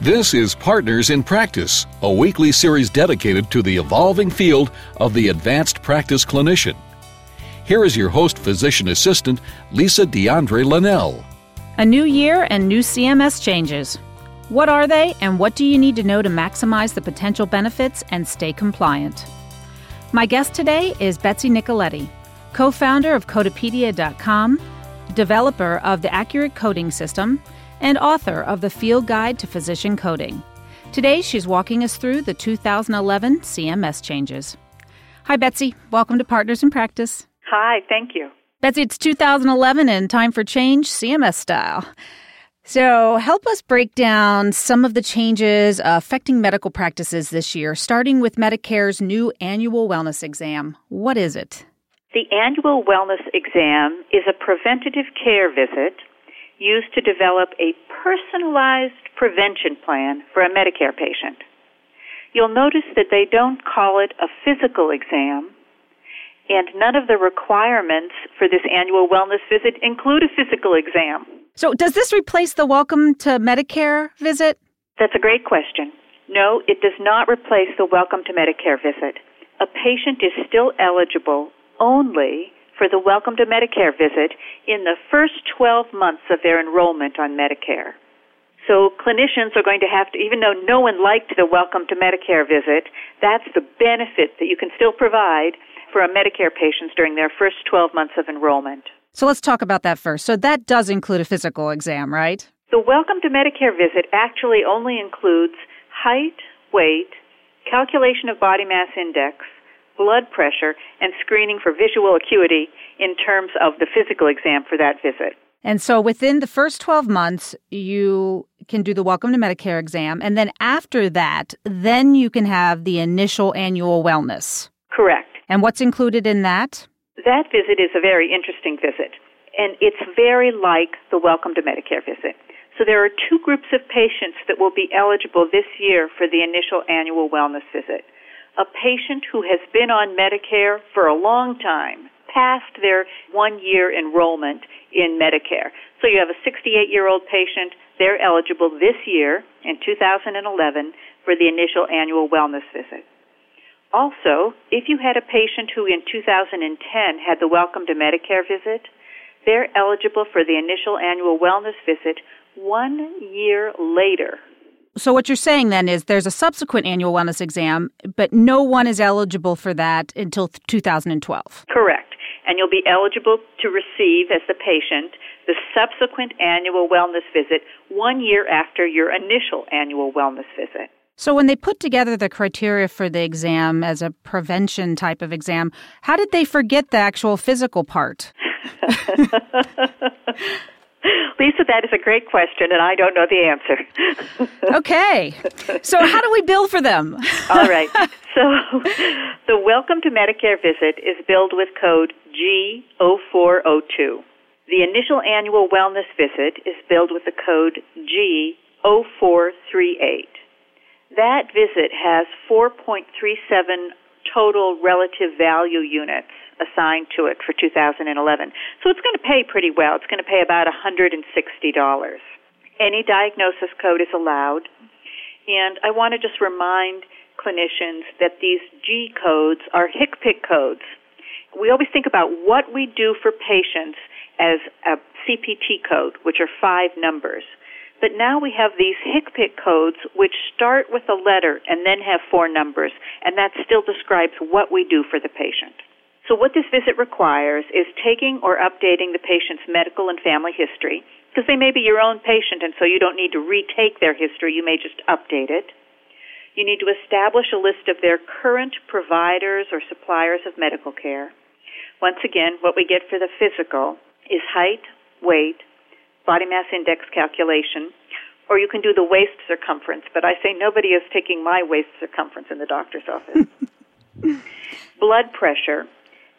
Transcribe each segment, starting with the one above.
This is Partners in Practice, a weekly series dedicated to the evolving field of the advanced practice clinician. Here is your host, physician assistant, Lisa DeAndre Linnell. A new year and new CMS changes. What are they, and what do you need to know to maximize the potential benefits and stay compliant? My guest today is Betsy Nicoletti, co founder of Codapedia.com, developer of the Accurate Coding System, and author of the Field Guide to Physician Coding. Today, she's walking us through the 2011 CMS changes. Hi, Betsy. Welcome to Partners in Practice. Hi, thank you. Betsy, it's 2011 and time for change, CMS style. So, help us break down some of the changes affecting medical practices this year, starting with Medicare's new annual wellness exam. What is it? The annual wellness exam is a preventative care visit used to develop a personalized prevention plan for a Medicare patient. You'll notice that they don't call it a physical exam, and none of the requirements for this annual wellness visit include a physical exam. So, does this replace the Welcome to Medicare visit? That's a great question. No, it does not replace the Welcome to Medicare visit. A patient is still eligible only for the Welcome to Medicare visit in the first 12 months of their enrollment on Medicare. So clinicians are going to have to, even though no one liked the Welcome to Medicare visit, that's the benefit that you can still provide for a Medicare patients during their first 12 months of enrollment. So let's talk about that first. So that does include a physical exam, right? The Welcome to Medicare visit actually only includes height, weight, calculation of body mass index, blood pressure, and screening for visual acuity in terms of the physical exam for that visit. And so within the first 12 months, you can do the Welcome to Medicare exam. And then after that, then you can have the initial annual wellness. Correct. And what's included in that? That visit is a very interesting visit. And it's very like the Welcome to Medicare visit. So there are two groups of patients that will be eligible this year for the initial annual wellness visit a patient who has been on Medicare for a long time, past their one year enrollment in Medicare. So you have a 68 year old patient, they're eligible this year in 2011 for the initial annual wellness visit. Also, if you had a patient who in 2010 had the Welcome to Medicare visit, they're eligible for the initial annual wellness visit one year later so what you're saying then is there's a subsequent annual wellness exam, but no one is eligible for that until 2012. Correct. And you'll be eligible to receive as the patient the subsequent annual wellness visit one year after your initial annual wellness visit. So, when they put together the criteria for the exam as a prevention type of exam, how did they forget the actual physical part? Lisa, that is a great question, and I don't know the answer. okay. So, how do we bill for them? All right. So, the Welcome to Medicare visit is billed with code G0402. The initial annual wellness visit is billed with the code G0438. That visit has 4.37 total relative value units assigned to it for 2011. So it's going to pay pretty well. It's going to pay about $160. Any diagnosis code is allowed. And I want to just remind clinicians that these G codes are HCPCS codes. We always think about what we do for patients as a CPT code, which are five numbers. But now we have these HCPCS codes which start with a letter and then have four numbers, and that still describes what we do for the patient. So what this visit requires is taking or updating the patient's medical and family history, because they may be your own patient and so you don't need to retake their history, you may just update it. You need to establish a list of their current providers or suppliers of medical care. Once again, what we get for the physical is height, weight, body mass index calculation, or you can do the waist circumference, but I say nobody is taking my waist circumference in the doctor's office. Blood pressure,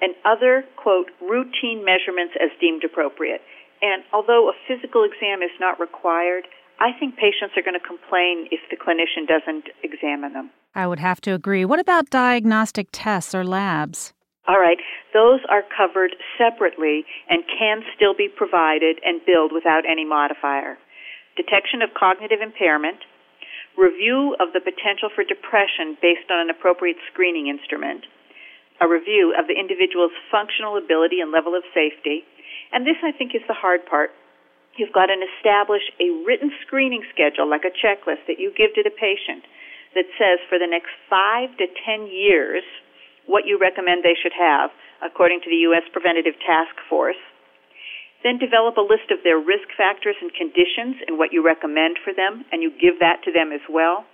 and other, quote, routine measurements as deemed appropriate. And although a physical exam is not required, I think patients are going to complain if the clinician doesn't examine them. I would have to agree. What about diagnostic tests or labs? All right, those are covered separately and can still be provided and billed without any modifier. Detection of cognitive impairment, review of the potential for depression based on an appropriate screening instrument, a review of the individual's functional ability and level of safety, and this I think is the hard part. You've got to establish a written screening schedule, like a checklist that you give to the patient that says for the next five to ten years what you recommend they should have according to the U.S. Preventative Task Force. Then develop a list of their risk factors and conditions and what you recommend for them, and you give that to them as well.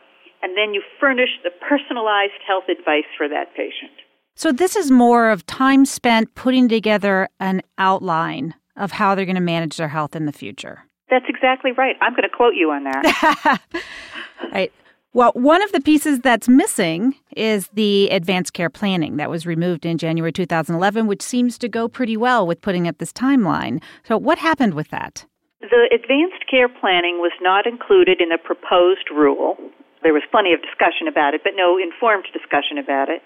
And then you furnish the personalized health advice for that patient. So, this is more of time spent putting together an outline of how they're going to manage their health in the future. That's exactly right. I'm going to quote you on that. right. Well, one of the pieces that's missing is the advanced care planning that was removed in January 2011, which seems to go pretty well with putting up this timeline. So, what happened with that? The advanced care planning was not included in the proposed rule. There was plenty of discussion about it, but no informed discussion about it.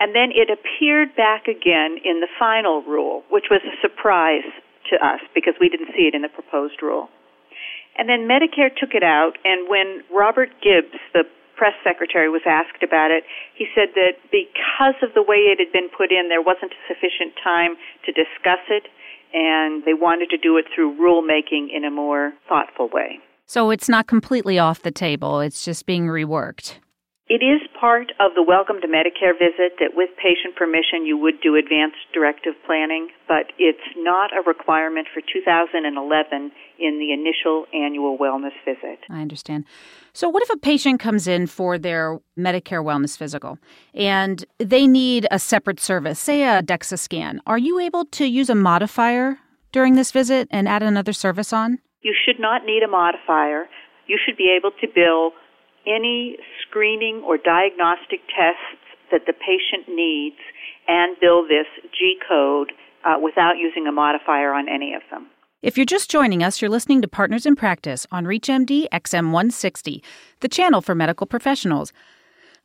And then it appeared back again in the final rule, which was a surprise to us because we didn't see it in the proposed rule. And then Medicare took it out, and when Robert Gibbs, the press secretary, was asked about it, he said that because of the way it had been put in, there wasn't sufficient time to discuss it, and they wanted to do it through rulemaking in a more thoughtful way. So it's not completely off the table, it's just being reworked. It is part of the Welcome to Medicare visit that with patient permission you would do advanced directive planning, but it's not a requirement for 2011 in the initial annual wellness visit. I understand. So, what if a patient comes in for their Medicare wellness physical and they need a separate service, say a DEXA scan? Are you able to use a modifier during this visit and add another service on? You should not need a modifier. You should be able to bill any screening or diagnostic tests that the patient needs and bill this G code uh, without using a modifier on any of them. If you're just joining us, you're listening to Partners in Practice on ReachMD XM160, the channel for medical professionals.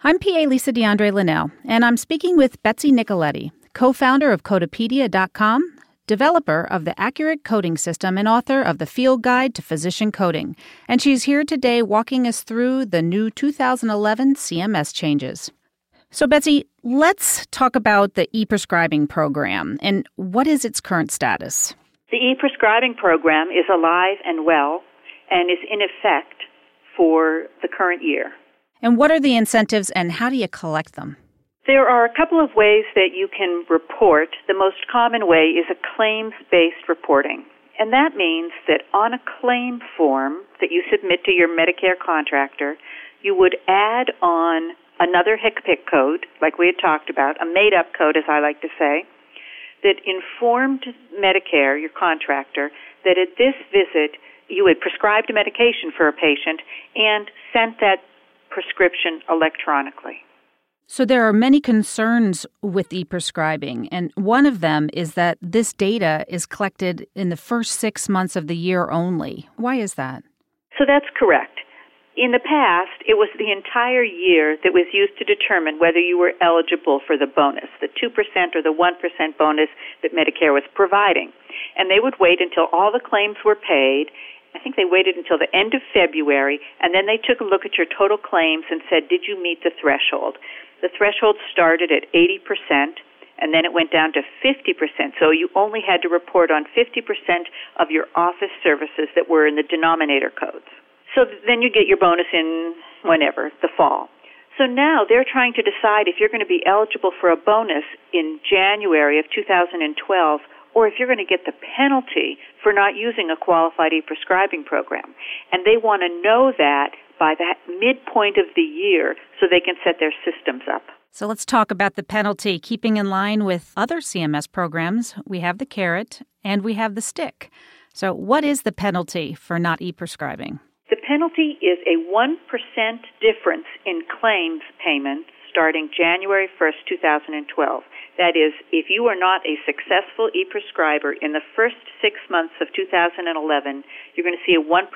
I'm PA Lisa DeAndre Linnell, and I'm speaking with Betsy Nicoletti, co founder of Codapedia.com, developer of the Accurate Coding System and author of the Field Guide to Physician Coding. And she's here today walking us through the new 2011 CMS changes. So, Betsy, let's talk about the e prescribing program and what is its current status? The e prescribing program is alive and well and is in effect for the current year. And what are the incentives and how do you collect them? There are a couple of ways that you can report. The most common way is a claims based reporting. And that means that on a claim form that you submit to your Medicare contractor, you would add on another HCPCS code, like we had talked about, a made up code, as I like to say, that informed Medicare, your contractor, that at this visit you had prescribed a medication for a patient and sent that prescription electronically. So there are many concerns with e-prescribing, and one of them is that this data is collected in the first six months of the year only. Why is that? So that's correct. In the past, it was the entire year that was used to determine whether you were eligible for the bonus, the 2% or the 1% bonus that Medicare was providing. And they would wait until all the claims were paid. I think they waited until the end of February, and then they took a look at your total claims and said, Did you meet the threshold? The threshold started at 80% and then it went down to 50%. So you only had to report on 50% of your office services that were in the denominator codes. So then you get your bonus in whenever, the fall. So now they're trying to decide if you're going to be eligible for a bonus in January of 2012 or if you're going to get the penalty for not using a qualified e-prescribing program. And they want to know that by the midpoint of the year so they can set their systems up. So let's talk about the penalty. Keeping in line with other CMS programs, we have the carrot and we have the stick. So, what is the penalty for not e prescribing? The penalty is a 1% difference in claims payments starting January 1st, 2012. That is, if you are not a successful e-prescriber in the first six months of 2011, you're going to see a 1%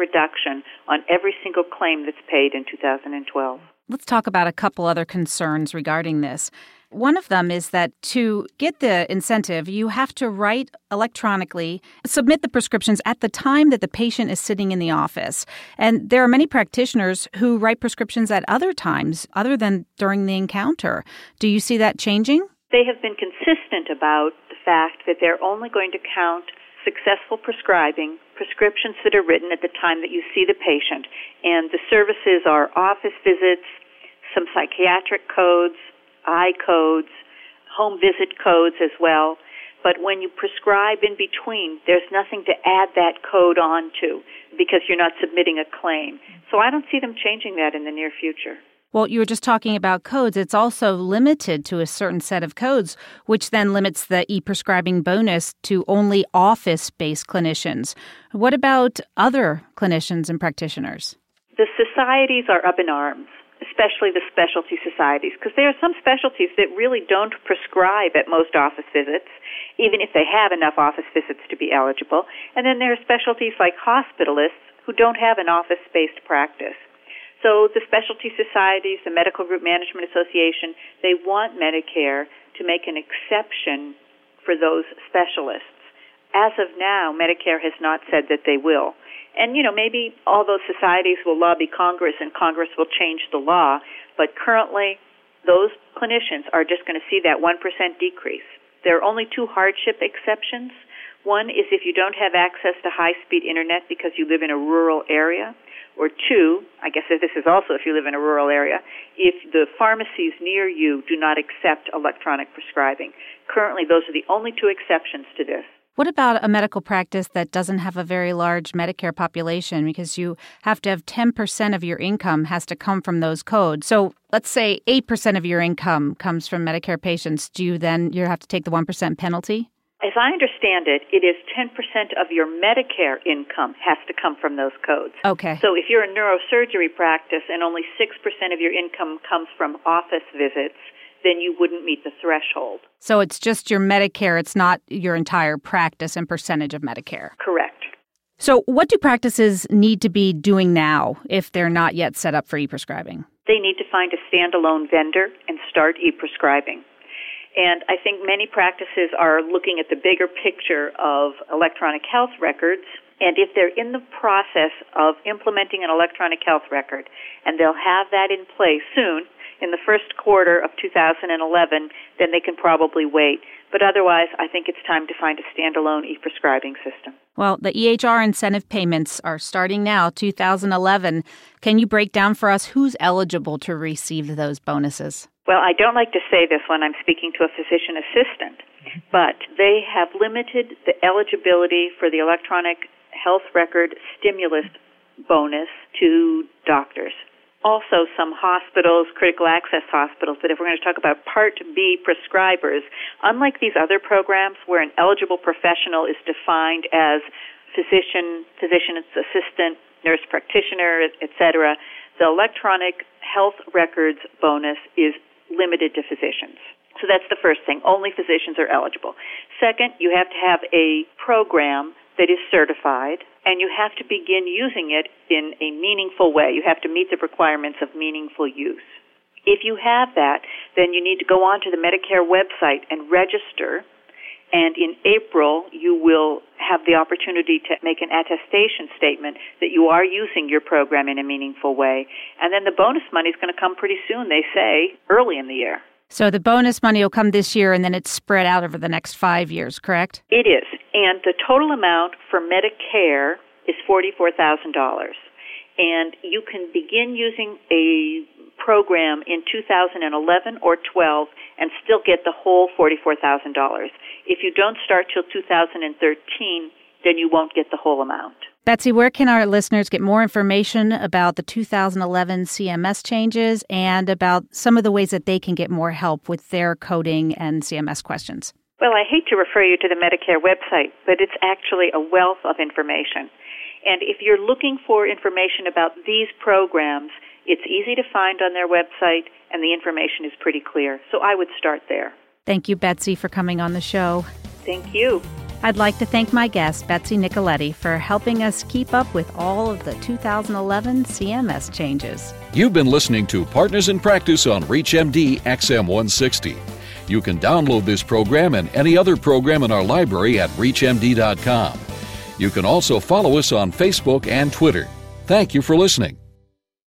reduction on every single claim that's paid in 2012. Let's talk about a couple other concerns regarding this. One of them is that to get the incentive, you have to write electronically, submit the prescriptions at the time that the patient is sitting in the office. And there are many practitioners who write prescriptions at other times other than during the encounter. Do you see that changing? They have been consistent about the fact that they're only going to count successful prescribing prescriptions that are written at the time that you see the patient. And the services are office visits, some psychiatric codes, eye codes, home visit codes as well. But when you prescribe in between, there's nothing to add that code on to because you're not submitting a claim. So I don't see them changing that in the near future. Well, you were just talking about codes. It's also limited to a certain set of codes, which then limits the e prescribing bonus to only office based clinicians. What about other clinicians and practitioners? The societies are up in arms especially the specialty societies, because there are some specialties that really don't prescribe at most office visits, even if they have enough office visits to be eligible. And then there are specialties like hospitalists who don't have an office based practice. So the specialty societies, the Medical Group Management Association, they want Medicare to make an exception for those specialists. As of now, Medicare has not said that they will. And, you know, maybe all those societies will lobby Congress and Congress will change the law, but currently those clinicians are just going to see that 1% decrease. There are only two hardship exceptions. One is if you don't have access to high speed internet because you live in a rural area. Or two, I guess this is also if you live in a rural area, if the pharmacies near you do not accept electronic prescribing. Currently, those are the only two exceptions to this. What about a medical practice that doesn't have a very large Medicare population because you have to have 10% of your income has to come from those codes. So let's say 8% of your income comes from Medicare patients. Do you then you have to take the 1% penalty? As I understand it, it is 10% of your Medicare income has to come from those codes. Okay. So if you're a neurosurgery practice and only 6% of your income comes from office visits, then you wouldn't meet the threshold. So it's just your Medicare, it's not your entire practice and percentage of Medicare. Correct. So, what do practices need to be doing now if they're not yet set up for e prescribing? They need to find a standalone vendor and start e prescribing. And I think many practices are looking at the bigger picture of electronic health records. And if they're in the process of implementing an electronic health record, and they'll have that in place soon, in the first quarter of 2011, then they can probably wait. But otherwise, I think it's time to find a standalone e prescribing system. Well, the EHR incentive payments are starting now, 2011. Can you break down for us who's eligible to receive those bonuses? Well, I don't like to say this when I'm speaking to a physician assistant, but they have limited the eligibility for the electronic health record stimulus bonus to doctors also some hospitals, critical access hospitals, but if we're going to talk about Part B prescribers, unlike these other programs where an eligible professional is defined as physician, physician assistant, nurse practitioner, etc., the electronic health records bonus is limited to physicians. So that's the first thing. Only physicians are eligible. Second, you have to have a program that is certified and you have to begin using it in a meaningful way. You have to meet the requirements of meaningful use. If you have that, then you need to go onto the Medicare website and register. And in April, you will have the opportunity to make an attestation statement that you are using your program in a meaningful way. And then the bonus money is going to come pretty soon, they say, early in the year. So the bonus money will come this year and then it's spread out over the next five years, correct? It is. And the total amount for Medicare is $44,000. And you can begin using a program in 2011 or 12 and still get the whole $44,000. If you don't start till 2013, then you won't get the whole amount. Betsy, where can our listeners get more information about the 2011 CMS changes and about some of the ways that they can get more help with their coding and CMS questions? Well, I hate to refer you to the Medicare website, but it's actually a wealth of information. And if you're looking for information about these programs, it's easy to find on their website and the information is pretty clear. So I would start there. Thank you, Betsy, for coming on the show. Thank you. I'd like to thank my guest, Betsy Nicoletti, for helping us keep up with all of the 2011 CMS changes. You've been listening to Partners in Practice on ReachMD XM160. You can download this program and any other program in our library at ReachMD.com. You can also follow us on Facebook and Twitter. Thank you for listening.